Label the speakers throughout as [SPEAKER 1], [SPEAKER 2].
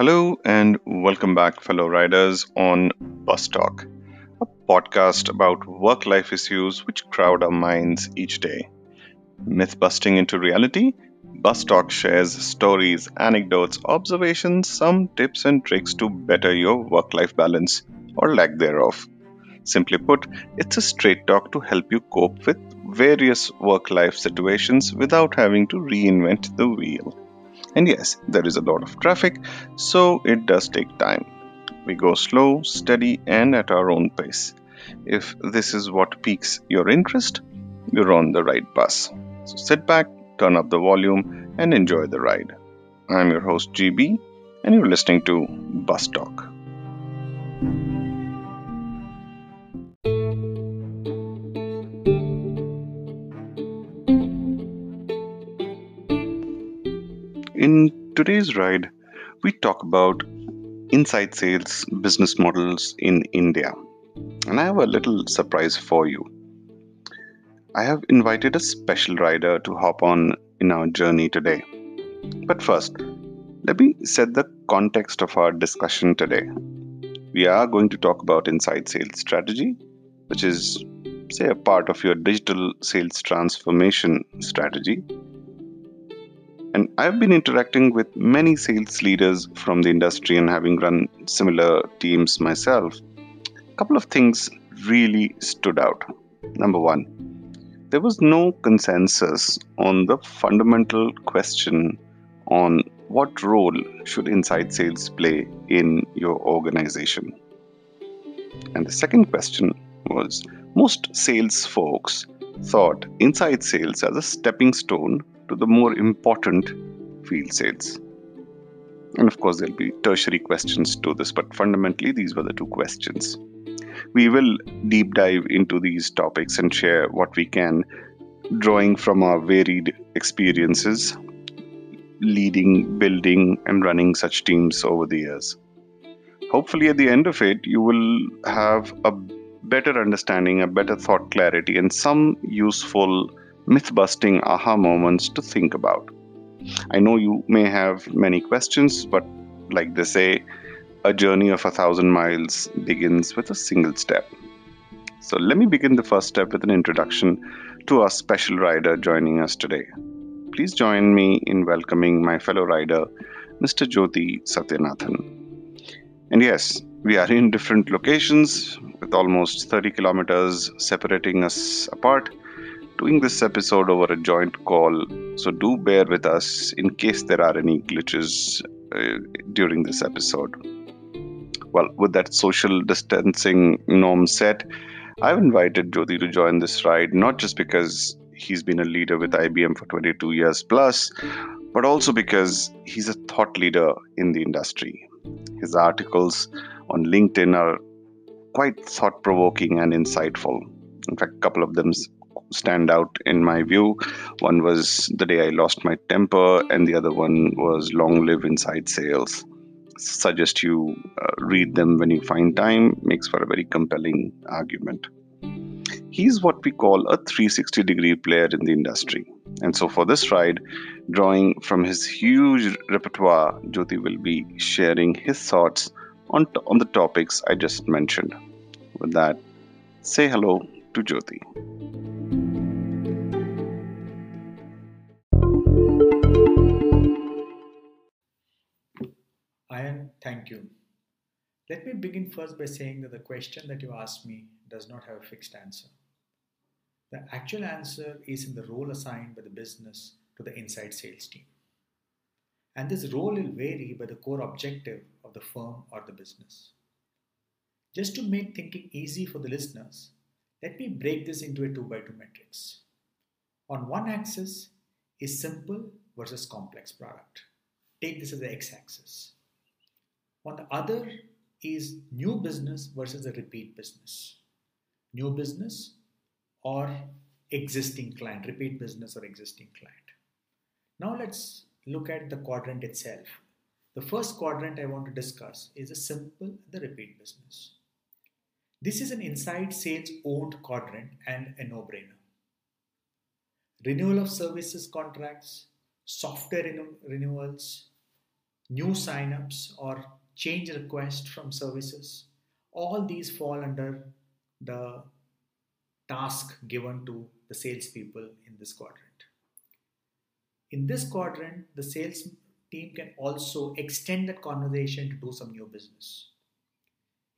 [SPEAKER 1] Hello and welcome back, fellow riders, on Bus Talk, a podcast about work life issues which crowd our minds each day. Myth busting into reality, Bus Talk shares stories, anecdotes, observations, some tips and tricks to better your work life balance or lack thereof. Simply put, it's a straight talk to help you cope with various work life situations without having to reinvent the wheel. And yes, there is a lot of traffic, so it does take time. We go slow, steady, and at our own pace. If this is what piques your interest, you're on the right bus. So sit back, turn up the volume, and enjoy the ride. I'm your host, GB, and you're listening to Bus Talk. Today's ride, we talk about inside sales business models in India. And I have a little surprise for you. I have invited a special rider to hop on in our journey today. But first, let me set the context of our discussion today. We are going to talk about inside sales strategy, which is, say, a part of your digital sales transformation strategy and I've been interacting with many sales leaders from the industry and having run similar teams myself. A couple of things really stood out. Number one, there was no consensus on the fundamental question on what role should inside sales play in your organization. And the second question was most sales folks thought inside sales as a stepping stone to the more important field sales. And of course, there'll be tertiary questions to this, but fundamentally, these were the two questions. We will deep dive into these topics and share what we can, drawing from our varied experiences, leading, building, and running such teams over the years. Hopefully, at the end of it, you will have a better understanding, a better thought clarity, and some useful myth busting aha moments to think about. I know you may have many questions, but like they say, a journey of a thousand miles begins with a single step. So let me begin the first step with an introduction to our special rider joining us today. Please join me in welcoming my fellow rider, Mr. Jyoti Satyanathan. And yes, we are in different locations with almost 30 kilometers separating us apart doing this episode over a joint call, so do bear with us in case there are any glitches uh, during this episode. Well, with that social distancing norm set, I've invited Jyoti to join this ride not just because he's been a leader with IBM for 22 years plus, but also because he's a thought leader in the industry. His articles on LinkedIn are quite thought provoking and insightful. In fact, a couple of them stand out in my view. One was The Day I Lost My Temper, and the other one was Long Live Inside Sales. Suggest you uh, read them when you find time, makes for a very compelling argument. He's what we call a 360 degree player in the industry. And so, for this ride, drawing from his huge repertoire, Jyoti will be sharing his thoughts on, on the topics I just mentioned. With that, say hello to Jyoti.
[SPEAKER 2] Ayan, thank you. Let me begin first by saying that the question that you asked me does not have a fixed answer. The actual answer is in the role assigned by the business to the inside sales team. And this role will vary by the core objective of the firm or the business. Just to make thinking easy for the listeners, let me break this into a 2 by 2 matrix. On one axis is simple versus complex product. Take this as the x axis. On the other is new business versus a repeat business. New business or existing client, repeat business or existing client. Now let's look at the quadrant itself. The first quadrant I want to discuss is a simple, the repeat business. This is an inside sales owned quadrant and a no brainer. Renewal of services contracts, software renewals, new signups, or change request from services. All these fall under the task given to the salespeople in this quadrant. In this quadrant, the sales team can also extend that conversation to do some new business.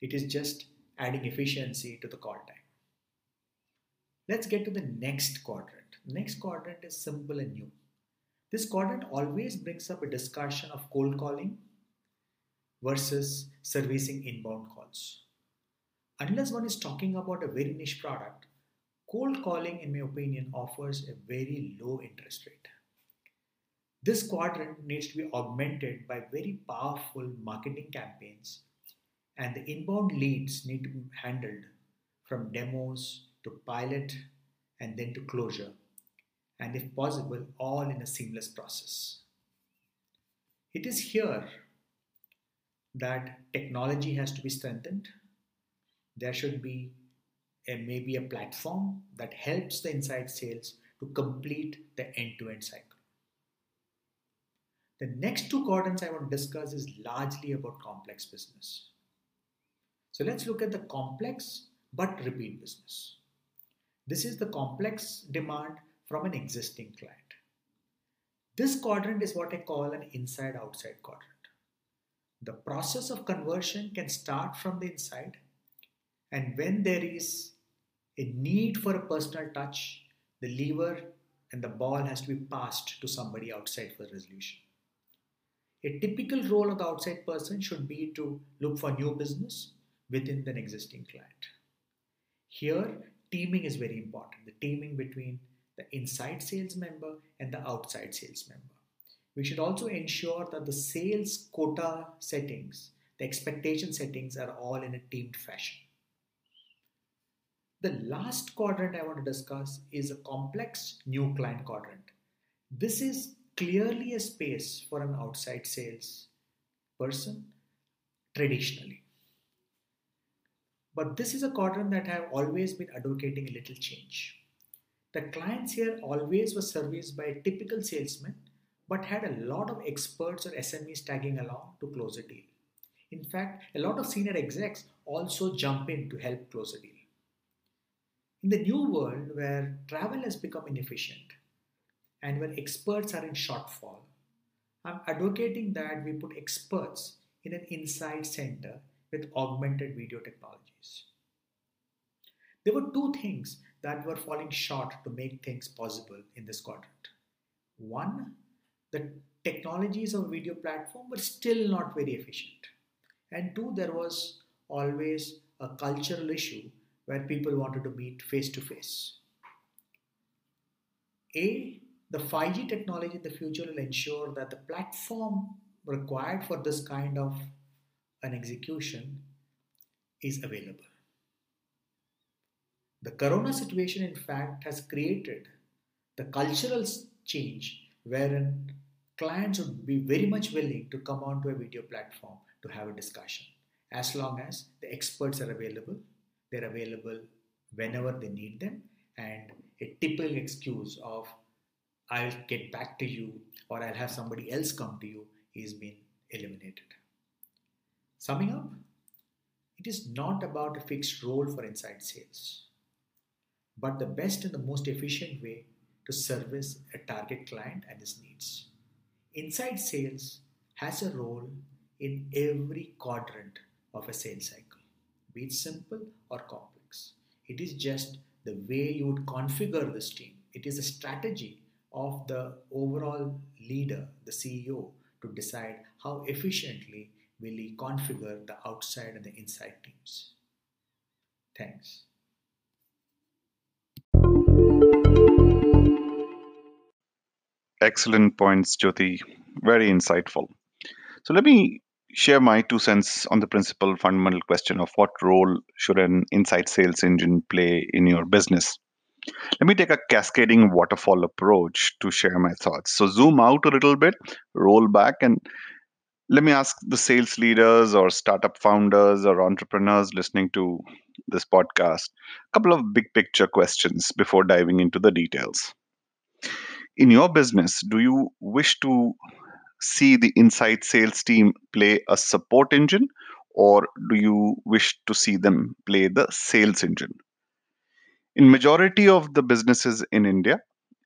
[SPEAKER 2] It is just adding efficiency to the call time. Let's get to the next quadrant. Next quadrant is simple and new. This quadrant always brings up a discussion of cold calling versus servicing inbound calls. Unless one is talking about a very niche product, cold calling, in my opinion, offers a very low interest rate. This quadrant needs to be augmented by very powerful marketing campaigns, and the inbound leads need to be handled from demos to pilot and then to closure, and if possible, all in a seamless process. It is here that technology has to be strengthened. There should be a, maybe a platform that helps the inside sales to complete the end to end cycle. The next two quadrants I want to discuss is largely about complex business. So let's look at the complex but repeat business. This is the complex demand from an existing client. This quadrant is what I call an inside outside quadrant. The process of conversion can start from the inside, and when there is a need for a personal touch, the lever and the ball has to be passed to somebody outside for resolution. A typical role of the outside person should be to look for new business within an existing client. Here, teaming is very important the teaming between the inside sales member and the outside sales member. We should also ensure that the sales quota settings, the expectation settings, are all in a teamed fashion. The last quadrant I want to discuss is a complex new client quadrant. This is clearly a space for an outside sales person traditionally. But this is a quadrant that I have always been advocating a little change. The clients here always were serviced by a typical salesman, but had a lot of experts or SMEs tagging along to close a deal. In fact, a lot of senior execs also jump in to help close a deal. In the new world where travel has become inefficient and where experts are in shortfall, I'm advocating that we put experts in an inside center with augmented video technologies. There were two things that were falling short to make things possible in this quadrant. One, the technologies of video platform were still not very efficient. And two, there was always a cultural issue where people wanted to meet face to face. A, the 5G technology in the future will ensure that the platform required for this kind of an execution is available. The corona situation, in fact, has created the cultural change wherein clients would be very much willing to come onto a video platform to have a discussion as long as the experts are available, they're available whenever they need them, and a typical excuse of I'll get back to you or I'll have somebody else come to you is being eliminated. Summing up, it is not about a fixed role for inside sales but the best and the most efficient way to service a target client and his needs. Inside sales has a role in every quadrant of a sales cycle, be it simple or complex. It is just the way you would configure this team. It is a strategy of the overall leader, the CEO, to decide how efficiently will he configure the outside and the inside teams. Thanks.
[SPEAKER 1] Excellent points, Jyoti. Very insightful. So let me share my two cents on the principal fundamental question of what role should an inside sales engine play in your business. Let me take a cascading waterfall approach to share my thoughts. So zoom out a little bit, roll back, and let me ask the sales leaders or startup founders or entrepreneurs listening to this podcast a couple of big picture questions before diving into the details in your business, do you wish to see the inside sales team play a support engine or do you wish to see them play the sales engine? In majority of the businesses in india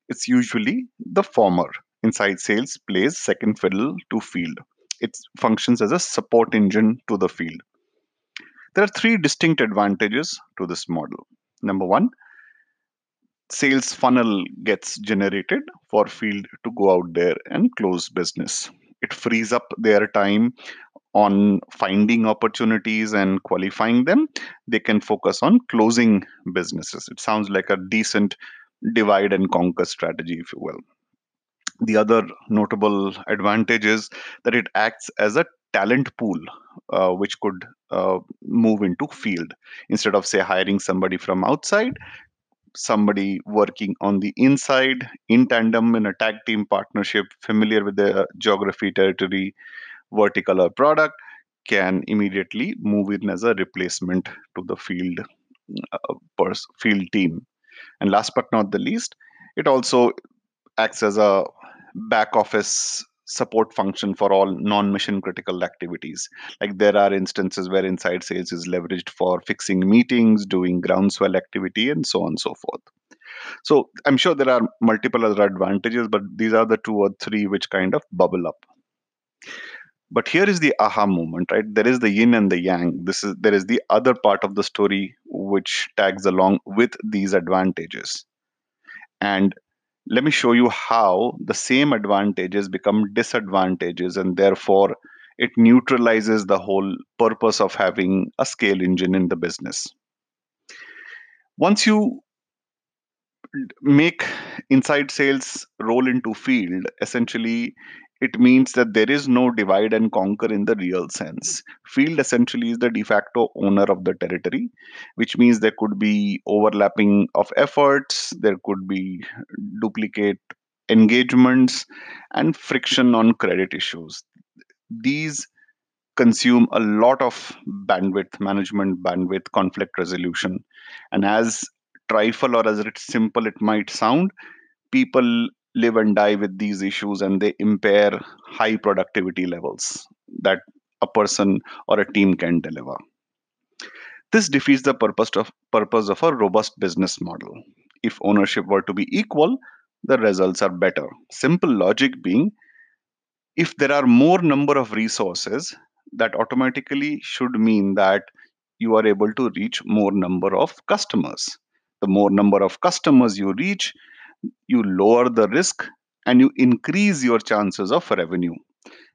[SPEAKER 1] it's usually the former. Inside sales plays second fiddle to field. It functions as a support engine to the field. There are three distinct advantages to this model. Number one sales funnel gets generated for field to go out there and close business. It frees up their time on finding opportunities and qualifying them. They can focus on closing businesses. It sounds like a decent divide and conquer strategy if you will. The other notable advantage is that it acts as a talent pool uh, which could uh, move into field. Instead of say hiring somebody from outside somebody working on the inside in tandem in a tag team partnership familiar with the geography territory vertical or product can immediately move in as a replacement to the field uh, pers- field team. And last but not the least it also acts as a back office support function for all non-mission critical activities. Like there are instances where inside sales is leveraged for fixing meetings doing groundswell activity and so on and so forth. So i'm sure there are multiple other advantages but these are the two or three which kind of bubble up. But here is the aha moment right? There is the yin and the yang. This is there is the other part of the story which tags along with these advantages. And let me show you how the same advantages become disadvantages and therefore it neutralizes the whole purpose of having a scale engine in the business. Once you make inside sales roll into field essentially it means that there is no divide and conquer in the real sense. Field essentially is the de facto owner of the territory, which means there could be overlapping of efforts, there could be duplicate engagements, and friction on credit issues. These consume a lot of bandwidth, management bandwidth, conflict resolution. And as trifle or as simple it might sound, people live and die with these issues and they impair high productivity levels that a person or a team can deliver. This defeats the purpose of, purpose of a robust business model. If ownership were to be equal, the results are better. Simple logic being if there are more number of resources, that automatically should mean that you are able to reach more number of customers. The more number of customers you reach, you lower the risk and you increase your chances of revenue.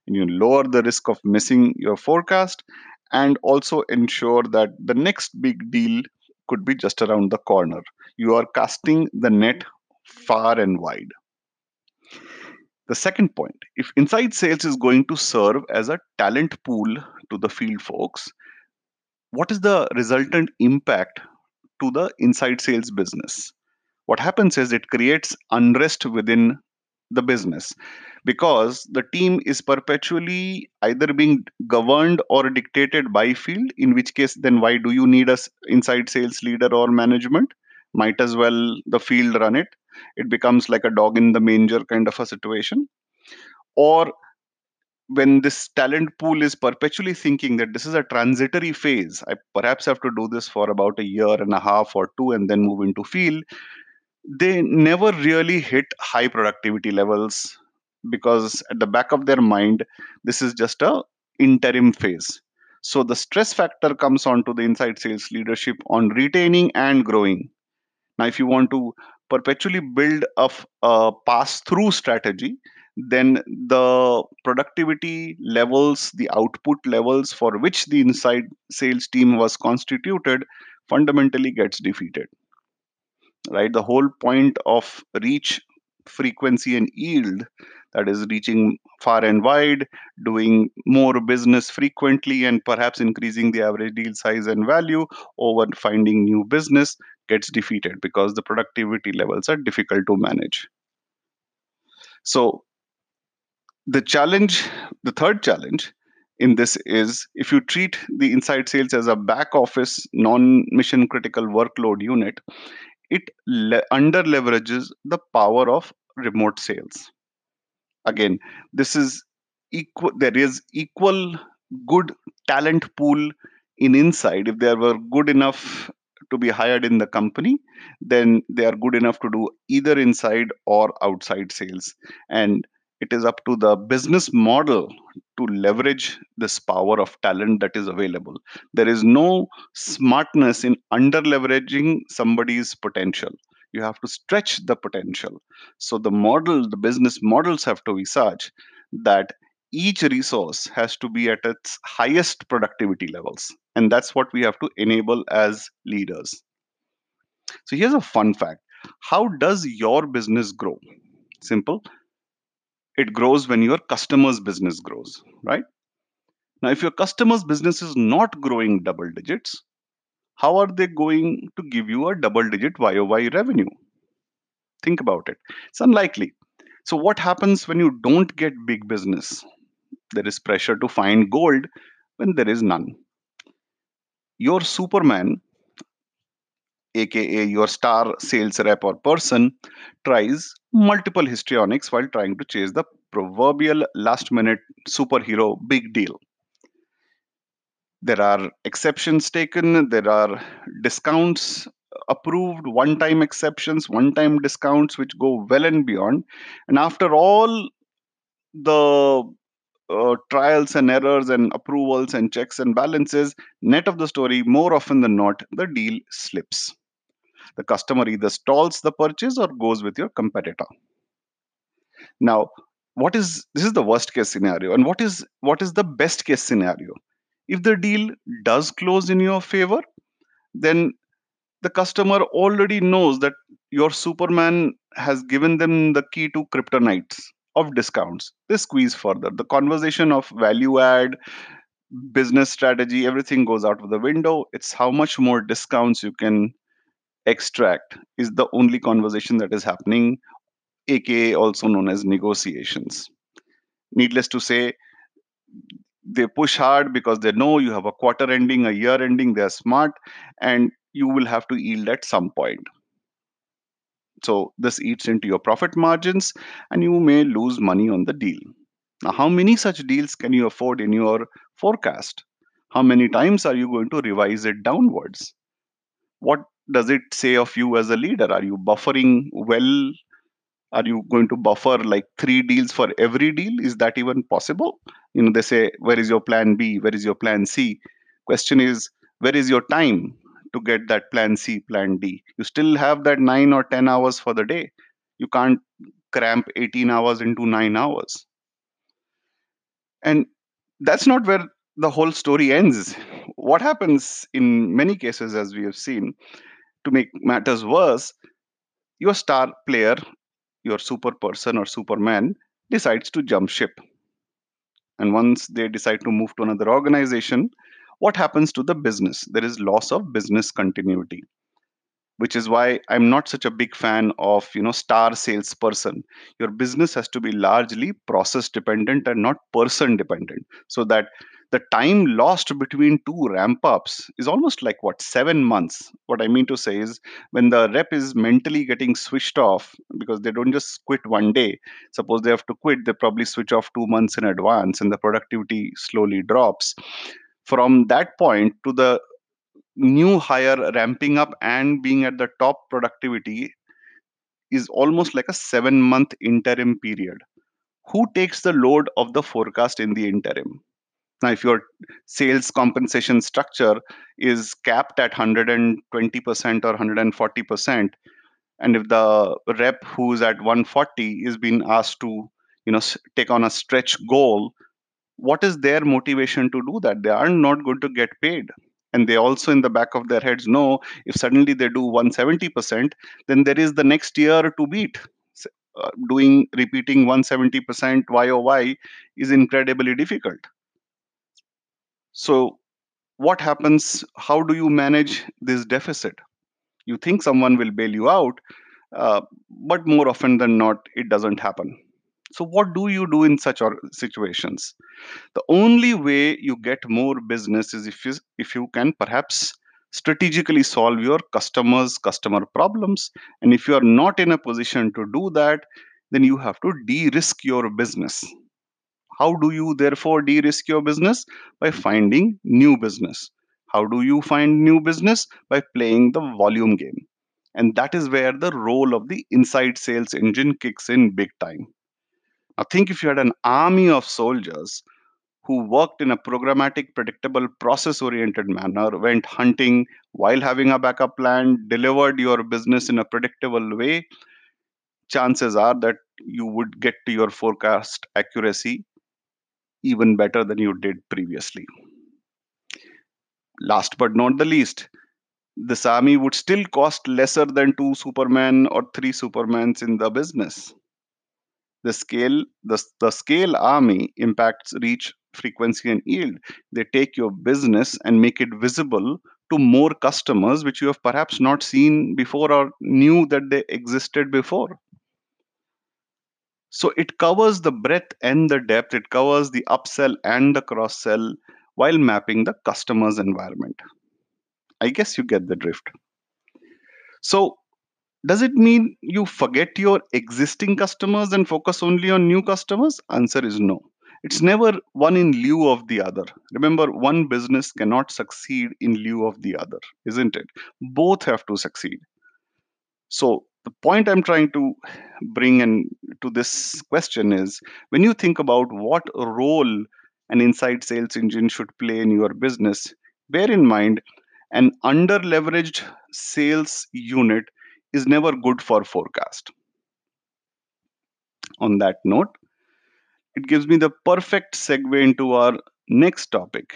[SPEAKER 1] And you lower the risk of missing your forecast and also ensure that the next big deal could be just around the corner. You are casting the net far and wide. The second point if inside sales is going to serve as a talent pool to the field folks, what is the resultant impact to the inside sales business? What happens is it creates unrest within the business because the team is perpetually either being governed or dictated by field in which case then why do you need a inside sales leader or management? Might as well the field run it. It becomes like a dog in the manger kind of a situation. Or when this talent pool is perpetually thinking that this is a transitory phase i perhaps have to do this for about a year and a half or two and then move into field they never really hit high productivity levels because at the back of their mind this is just a interim phase. So the stress factor comes onto the inside sales leadership on retaining and growing. Now if you want to perpetually build a, a pass through strategy then the productivity levels the output levels for which the inside sales team was constituted fundamentally gets defeated right? The whole point of reach frequency and yield that is reaching far and wide doing more business frequently and perhaps increasing the average deal size and value over finding new business gets defeated because the productivity levels are difficult to manage. So the challenge the third challenge in this is if you treat the inside sales as a back office non mission critical workload unit it le- under leverages the power of remote sales. Again this is equal there is equal good talent pool in inside. If they were good enough to be hired in the company then they are good enough to do either inside or outside sales. And it is up to the business model to leverage this power of talent that is available. There is no smartness in under leveraging somebody's potential. You have to stretch the potential. So the model the business models have to be such that each resource has to be at its highest productivity levels and that's what we have to enable as leaders. So here's a fun fact. How does your business grow? Simple it grows when your customer's business grows right now if your customer's business is not growing double digits how are they going to give you a double digit YOY revenue? Think about it. It's unlikely. So, what happens when you don't get big business? There is pressure to find gold when there is none. Your Superman, aka your star sales rep or person, tries multiple histrionics while trying to chase the proverbial last minute superhero big deal. There are exceptions taken there are discounts approved one time exceptions one time discounts which go well and beyond. And after all the uh, trials and errors and approvals and checks and balances net of the story more often than not the deal slips the customer either stalls the purchase or goes with your competitor now what is this is the worst case scenario and what is what is the best case scenario if the deal does close in your favor, then the customer already knows that your Superman has given them the key to kryptonites of discounts. They squeeze further. The conversation of value add, business strategy, everything goes out of the window. It's how much more discounts you can extract is the only conversation that is happening, aka also known as negotiations. Needless to say, they push hard because they know you have a quarter ending, a year ending, they're smart, and you will have to yield at some point. So this eats into your profit margins, and you may lose money on the deal. Now, how many such deals can you afford in your forecast? How many times are you going to revise it downwards? What does it say of you as a leader? Are you buffering well? Are you going to buffer like three deals for every deal? Is that even possible? you know they say where is your plan b where is your plan c question is where is your time to get that plan c plan d you still have that 9 or 10 hours for the day you can't cramp 18 hours into 9 hours and that's not where the whole story ends what happens in many cases as we have seen to make matters worse your star player your super person or superman decides to jump ship. And once they decide to move to another organization what happens to the business? There is loss of business continuity which is why i'm not such a big fan of you know star salesperson. Your business has to be largely process dependent and not person dependent so that the time lost between two ramp ups is almost like what seven months. What i mean to say is when the rep is mentally getting switched off because they don't just quit one day. Suppose they have to quit they probably switch off two months in advance and the productivity slowly drops. From that point to the new hire ramping up and being at the top productivity is almost like a seven month interim period. Who takes the load of the forecast in the interim now, if your sales compensation structure is capped at 120% or 140%, and if the rep who's at 140 is being asked to, you know, take on a stretch goal, what is their motivation to do that? They are not going to get paid. And they also, in the back of their heads, know if suddenly they do 170%, then there is the next year to beat. Uh, doing repeating 170% YOY is incredibly difficult. So, what happens? How do you manage this deficit? You think someone will bail you out, uh, but more often than not, it doesn't happen. So, what do you do in such situations? The only way you get more business is if you, if you can perhaps strategically solve your customers' customer problems. And if you are not in a position to do that, then you have to de risk your business. How do you therefore de risk your business? By finding new business. How do you find new business? By playing the volume game. And that is where the role of the inside sales engine kicks in big time. Now, think if you had an army of soldiers who worked in a programmatic, predictable, process oriented manner, went hunting while having a backup plan, delivered your business in a predictable way, chances are that you would get to your forecast accuracy even better than you did previously. Last but not the least, this army would still cost lesser than two Superman or three Supermans in the business. The scale, the, the scale army impacts reach, frequency, and yield. They take your business and make it visible to more customers which you have perhaps not seen before or knew that they existed before. So it covers the breadth and the depth, it covers the upsell and the cross sell while mapping the customer's environment. I guess you get the drift. So, does it mean you forget your existing customers and focus only on new customers? Answer is no. It's never one in lieu of the other. Remember, one business cannot succeed in lieu of the other, isn't it? Both have to succeed. So, the point I'm trying to bring in to this question is when you think about what role an inside sales engine should play in your business, bear in mind an under leveraged sales unit is never good for forecast. On that note, it gives me the perfect segue into our next topic.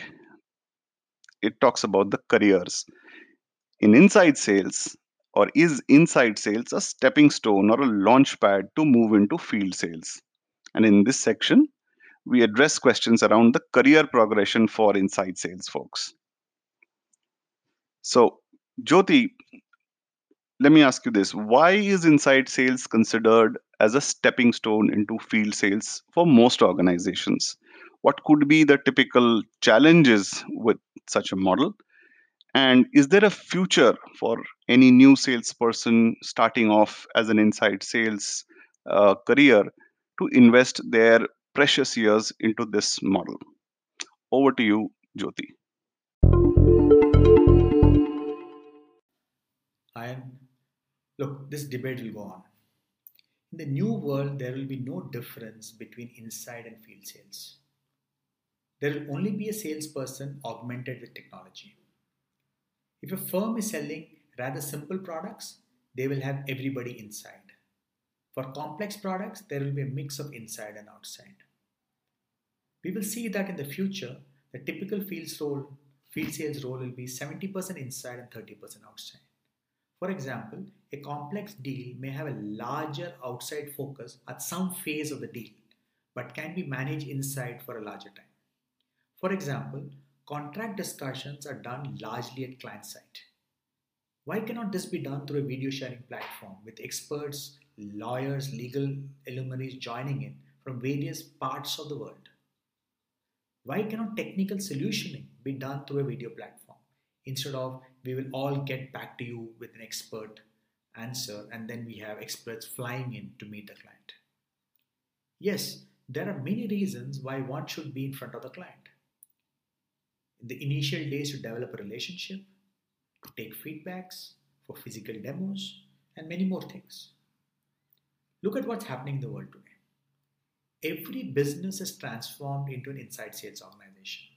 [SPEAKER 1] It talks about the careers. In inside sales, or is inside sales a stepping stone or a launch pad to move into field sales? And in this section, we address questions around the career progression for inside sales folks. So, Jyoti, let me ask you this. Why is inside sales considered as a stepping stone into field sales for most organizations? What could be the typical challenges with such a model? And is there a future for any new salesperson starting off as an inside sales uh, career to invest their precious years into this model? Over to you, Jyoti.
[SPEAKER 2] And look, this debate will go on. In the new world, there will be no difference between inside and field sales. There will only be a salesperson augmented with technology. If a firm is selling rather simple products, they will have everybody inside. For complex products, there will be a mix of inside and outside. We will see that in the future, the typical field, role, field sales role will be 70% inside and 30% outside. For example, a complex deal may have a larger outside focus at some phase of the deal, but can be managed inside for a larger time. For example, contract discussions are done largely at client side. Why cannot this be done through a video sharing platform with experts, lawyers, legal luminaries joining in from various parts of the world? Why cannot technical solutioning be done through a video platform instead of we will all get back to you with an expert answer and then we have experts flying in to meet the client. Yes, there are many reasons why one should be in front of the client. The initial days to develop a relationship, to take feedbacks, for physical demos, and many more things. Look at what's happening in the world today. Every business is transformed into an inside sales organization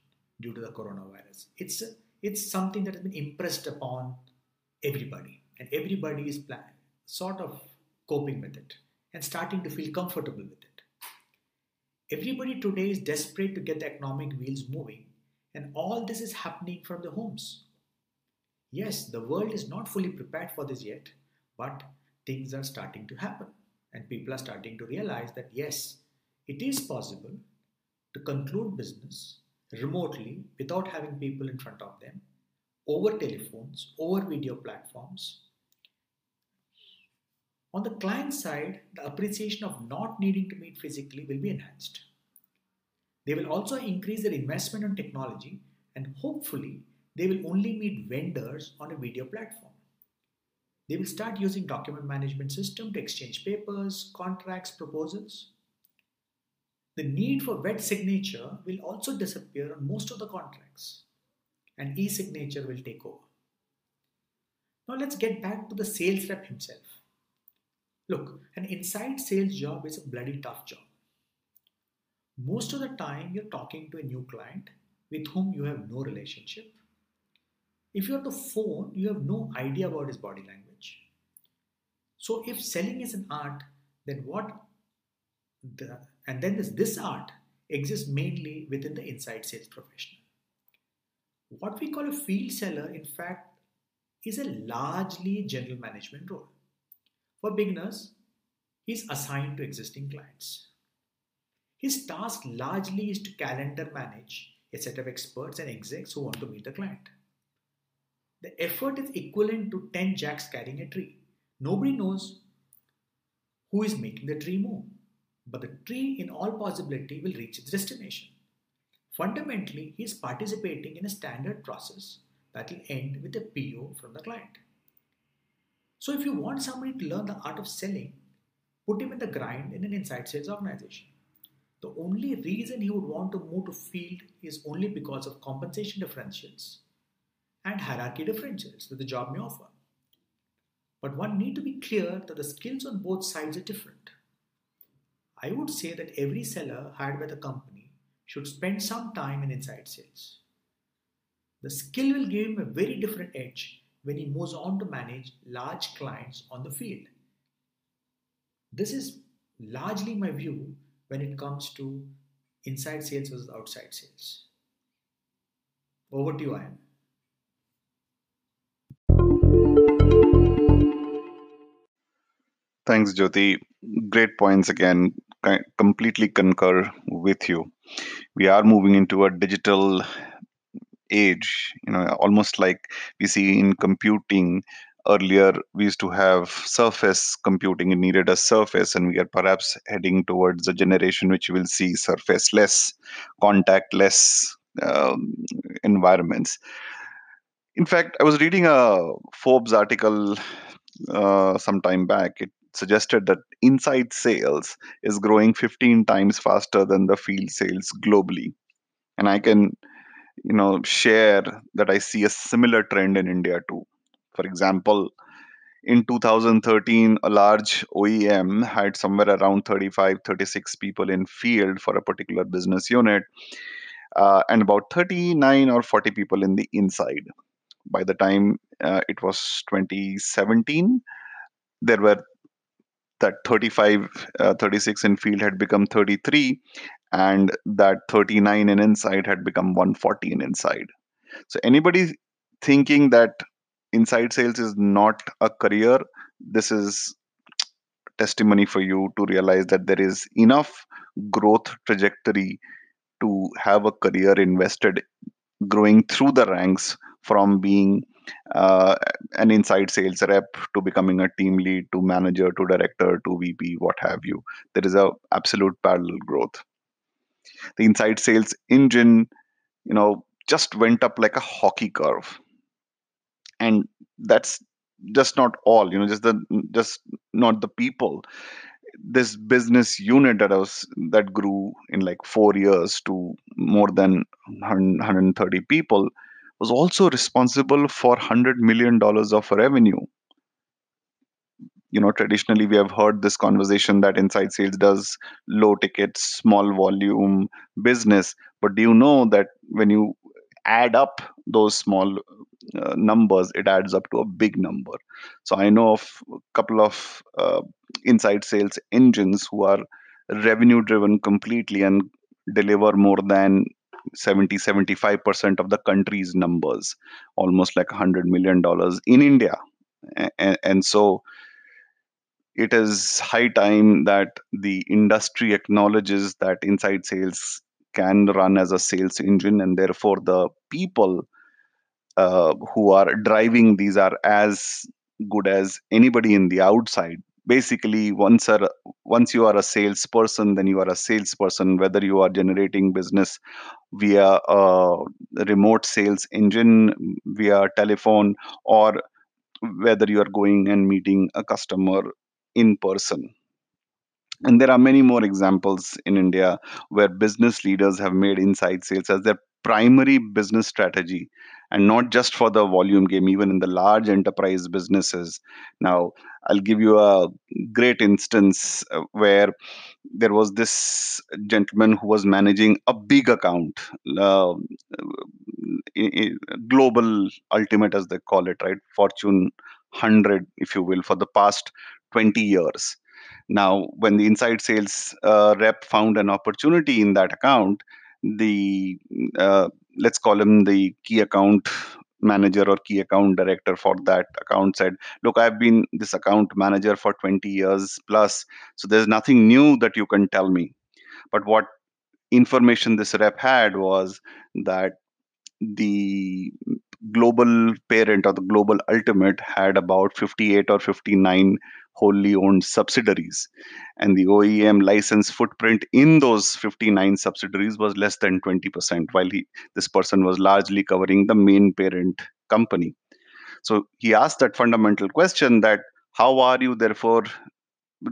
[SPEAKER 2] due to the coronavirus. It's it's something that has been impressed upon everybody, and everybody is plan- sort of coping with it and starting to feel comfortable with it. Everybody today is desperate to get the economic wheels moving, and all this is happening from the homes. Yes, the world is not fully prepared for this yet, but things are starting to happen, and people are starting to realize that yes, it is possible to conclude business remotely without having people in front of them, over telephones, over video platforms. On the client side, the appreciation of not needing to meet physically will be enhanced. They will also increase their investment on technology and hopefully they will only meet vendors on a video platform. They will start using document management system to exchange papers, contracts, proposals. the need for wet signature will also disappear on most of the contracts and e-signature will take over. Now let's get back to the sales rep himself. Look, an inside sales job is a bloody tough job. Most of the time, you're talking to a new client with whom you have no relationship. If you're on the phone, you have no idea about his body language. So, if selling is an art, then what the and then this, this art exists mainly within the inside sales professional. What we call a field seller, in fact, is a largely general management role. For beginners, he's assigned to existing clients. His task largely is to calendar manage a set of experts and execs who want to meet the client. The effort is equivalent to 10 jacks carrying a tree. Nobody knows who is making the tree move, but the tree, in all possibility, will reach its destination. Fundamentally, he is participating in a standard process that will end with a PO from the client. So, if you want somebody to learn the art of selling, put him in the grind in an inside sales organization. The only reason he would want to move to field is only because of compensation differentials and hierarchy differentials that the job may offer. But one need to be clear that the skills on both sides are different. I would say that every seller hired by the company should spend some time in inside sales. The skill will give him a very different edge when he moves on to manage large clients on the field. This is largely my view when it comes to inside sales versus outside sales. Over to you, Ian.
[SPEAKER 1] Thanks, Jyoti. Great points again. I completely concur with you. We are moving into a digital age, you know, almost like we see in computing earlier we used to have surface computing it needed a surface and we are perhaps heading towards a generation which will see surface less contact less um, environments. In fact i was reading a forbes article uh, some time back. It suggested that inside sales is growing 15 times faster than the field sales globally. And i can you know share that i see a similar trend in india too for example, in 2013, a large OEM had somewhere around 35, 36 people in field for a particular business unit, uh, and about 39 or 40 people in the inside. By the time uh, it was 2017, there were that 35, uh, 36 in field had become 33, and that 39 in inside had become 140 in inside. So anybody thinking that inside sales is not a career. This is testimony for you to realize that there is enough growth trajectory to have a career invested growing through the ranks from being uh, an inside sales rep to becoming a team lead to manager to director to vp what have you. There is a absolute parallel growth. The inside sales engine you know just went up like a hockey curve and that's just not all you know just the just not the people. This business unit that was that grew in like four years to more than 130 people was also responsible for 100 million dollars of revenue. You know traditionally we have heard this conversation that inside sales does low ticket small volume business but do you know that when you add up those small uh, numbers, it adds up to a big number. So I know of a couple of uh, inside sales engines who are revenue driven completely and deliver more than 70 75% of the country's numbers almost like 100 million dollars in india and, and so it is high time that the industry acknowledges that inside sales can run as a sales engine and therefore the people uh, who are driving these are as good as anybody in the outside. Basically once are once you are a salesperson then you are a salesperson whether you are generating business via a remote sales engine via telephone or whether you are going and meeting a customer in person and there are many more examples in India where business leaders have made inside sales as their primary business strategy and not just for the volume game, even in the large enterprise businesses. Now, I'll give you a great instance uh, where there was this gentleman who was managing a big account, uh, global ultimate, as they call it, right? Fortune 100, if you will, for the past 20 years now, when the inside sales uh, rep found an opportunity in that account, the uh, let's call him the key account manager or key account director for that account said, Look, I've been this account manager for 20 years plus, so there's nothing new that you can tell me. But what information this rep had was that the global parent or the global ultimate had about 58 or 59 wholly owned subsidiaries. And the OEM license footprint in those 59 subsidiaries was less than 20% while he this person was largely covering the main parent company. So he asked that fundamental question that how are you therefore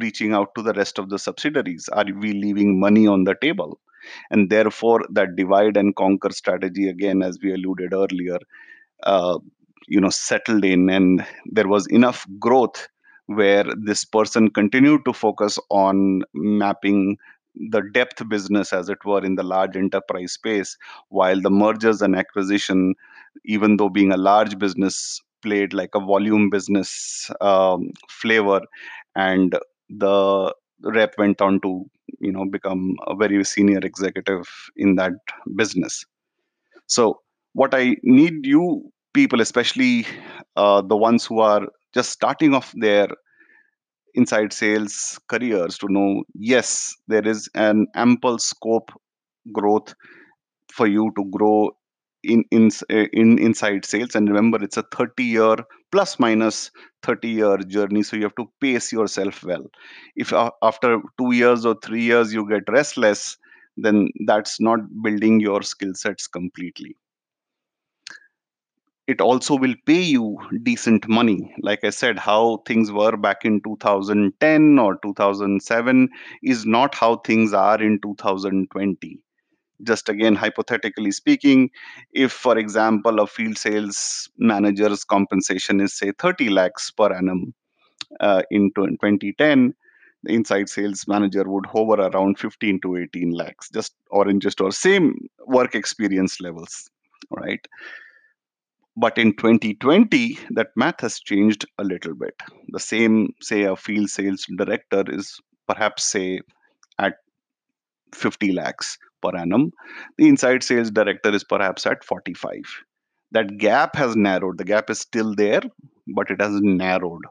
[SPEAKER 1] reaching out to the rest of the subsidiaries? Are we leaving money on the table? And therefore that divide and conquer strategy again as we alluded earlier uh, you know settled in and there was enough growth where this person continued to focus on mapping the depth business as it were in the large enterprise space while the mergers and acquisition even though being a large business played like a volume business um, flavor and the rep went on to you know become a very senior executive in that business. So, what I need you people, especially uh, the ones who are just starting off their inside sales careers, to know yes, there is an ample scope growth for you to grow in in in inside sales. And remember it's a 30 year plus minus 30 year journey so you have to pace yourself well. If uh, after 2 years or 3 years you get restless then that's not building your skill sets completely it also will pay you decent money. Like I said, how things were back in 2010 or 2007 is not how things are in 2020. Just again, hypothetically speaking, if, for example, a field sales manager's compensation is, say, 30 lakhs per annum uh, in 2010, the inside sales manager would hover around 15 to 18 lakhs, just or in just or same work experience levels, right? But in 2020, that math has changed a little bit. The same, say, a field sales director is perhaps, say, at 50 lakhs per annum. The inside sales director is perhaps at 45. That gap has narrowed. The gap is still there, but it has narrowed.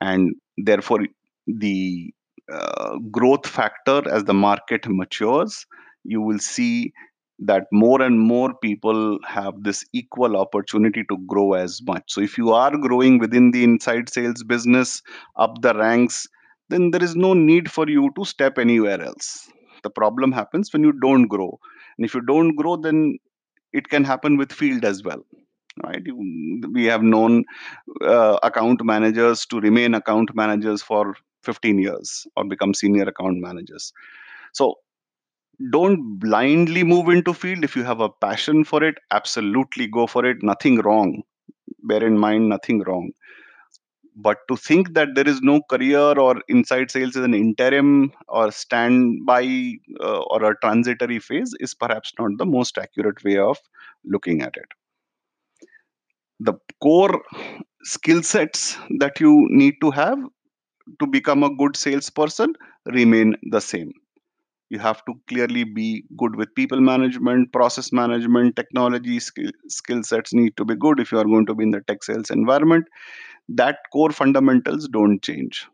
[SPEAKER 1] And therefore, the uh, growth factor as the market matures, you will see that more and more people have this equal opportunity to grow as much. So if you are growing within the inside sales business up the ranks, then there is no need for you to step anywhere else. The problem happens when you don't grow. And if you don't grow, then it can happen with field as well right we have known uh, account managers to remain account managers for 15 years or become senior account managers so don't blindly move into field. If you have a passion for it absolutely go for it. Nothing wrong. Bear in mind nothing wrong. But to think that there is no career or inside sales is an interim or standby uh, or a transitory phase is perhaps not the most accurate way of looking at it. The core skill sets that you need to have to become a good salesperson remain the same you have to clearly be good with people management process management technology skill, skill sets need to be good if you are going to be in the tech sales environment. That core fundamentals don't change.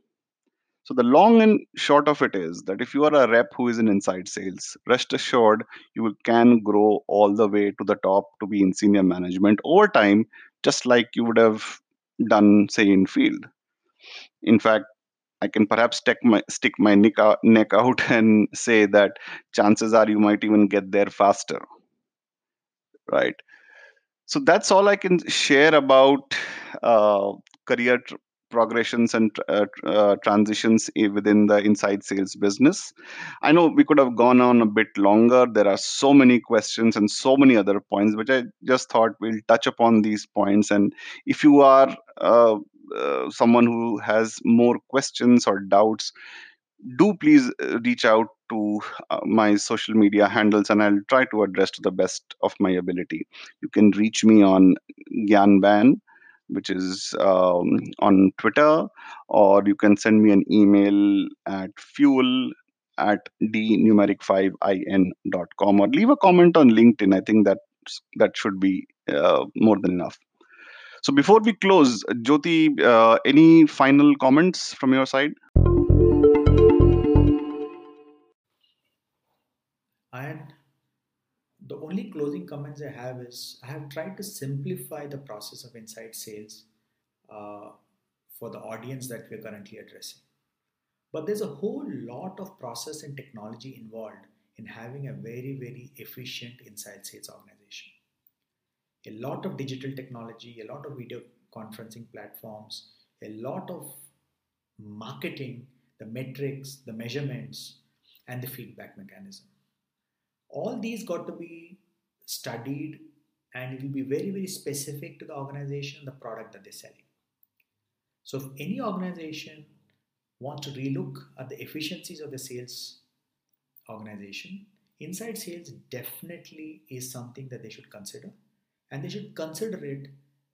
[SPEAKER 1] So the long and short of it is that if you are a rep who is in inside sales rest assured you can grow all the way to the top to be in senior management over time just like you would have done say in field. In fact I can perhaps stick my stick my neck out, and say that chances are you might even get there faster, right? So that's all I can share about uh, career tr- progressions and uh, uh, transitions within the inside sales business. I know we could have gone on a bit longer. There are so many questions and so many other points, which I just thought we'll touch upon these points. And if you are uh, uh, someone who has more questions or doubts, do please uh, reach out to uh, my social media handles and I'll try to address to the best of my ability. You can reach me on Gyanban, which is um, on Twitter, or you can send me an email at fuel at dnumeric5in.com or leave a comment on LinkedIn. I think that that should be uh, more than enough. So before we close, Jyoti, uh, any final comments from your side?
[SPEAKER 2] And the only closing comments I have is I have tried to simplify the process of inside sales uh, for the audience that we're currently addressing. But there's a whole lot of process and technology involved in having a very, very efficient inside sales organization. A lot of digital technology, a lot of video conferencing platforms, a lot of marketing, the metrics, the measurements, and the feedback mechanism. All these got to be studied and it will be very very specific to the organization the product that they're selling. So if any organization wants to relook at the efficiencies of the sales organization inside sales definitely is something that they should consider and they should consider it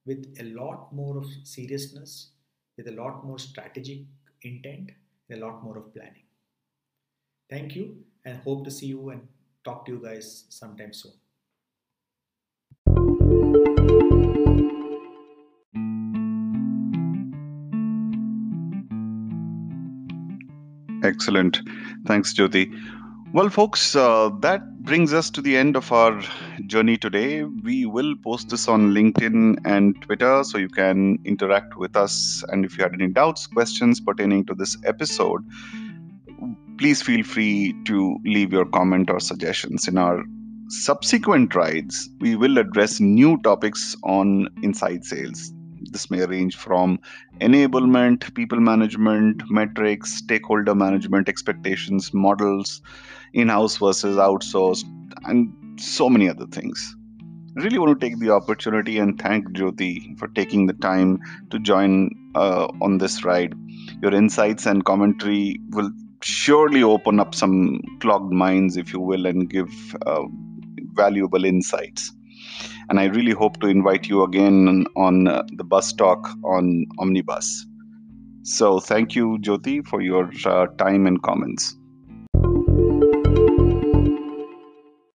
[SPEAKER 2] with a lot more of seriousness with a lot more strategic intent a lot more of planning thank you and hope to see you and talk to you guys sometime soon.
[SPEAKER 1] Excellent. Thanks, Jyoti. Well, folks, uh, that brings us to the end of our journey today. We will post this on LinkedIn and Twitter so you can interact with us. And if you had any doubts, questions pertaining to this episode, please feel free to leave your comment or suggestions. In our subsequent rides, we will address new topics on inside sales. This may range from enablement, people management, metrics, stakeholder management, expectations, models, in house versus outsourced, and so many other things. I really want to take the opportunity and thank Jyoti for taking the time to join uh, on this ride. Your insights and commentary will surely open up some clogged minds, if you will, and give uh, valuable insights. And I really hope to invite you again on, uh, the bus talk on Omnibus. So thank you, Jyoti, for your uh, time and comments.